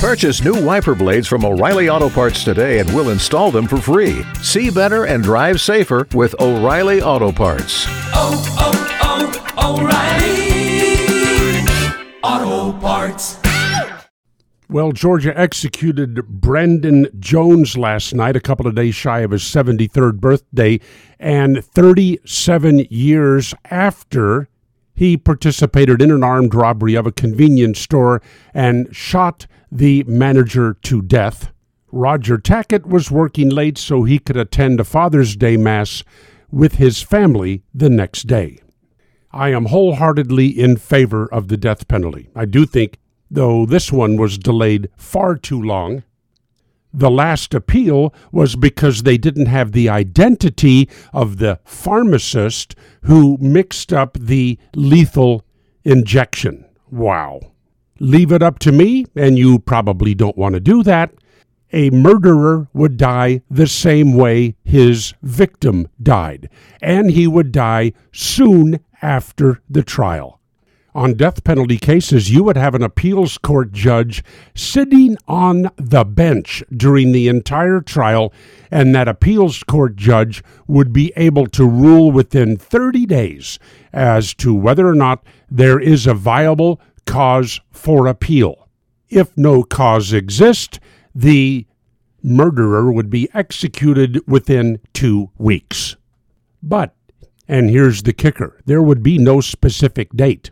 Purchase new wiper blades from O'Reilly Auto Parts today and we'll install them for free. See better and drive safer with O'Reilly Auto Parts. Oh, oh, oh, O'Reilly Auto Parts. Well, Georgia executed Brandon Jones last night, a couple of days shy of his 73rd birthday, and 37 years after he participated in an armed robbery of a convenience store and shot the manager to death. Roger Tackett was working late so he could attend a Father's Day Mass with his family the next day. I am wholeheartedly in favor of the death penalty. I do think though this one was delayed far too long. The last appeal was because they didn't have the identity of the pharmacist who mixed up the lethal injection. Wow. Leave it up to me, and you probably don't want to do that. A murderer would die the same way his victim died, and he would die soon after the trial on death penalty cases, you would have an appeals court judge sitting on the bench during the entire trial, and that appeals court judge would be able to rule within 30 days as to whether or not there is a viable cause for appeal. If no cause exists, the murderer would be executed within two weeks. But, and here's the kicker there would be no specific date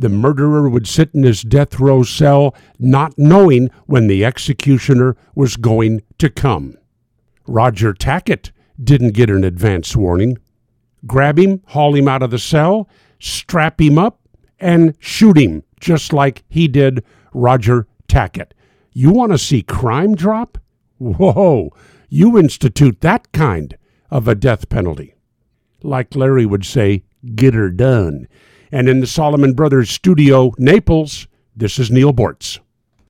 the murderer would sit in his death row cell not knowing when the executioner was going to come. Roger Tackett didn't get an advance warning. Grab him, haul him out of the cell, strap him up, and shoot him, just like he did Roger Tackett. You want to see crime drop? Whoa, you institute that kind of a death penalty. Like Larry would say, get her done. And in the Solomon Brothers studio, Naples, this is Neal Boortz.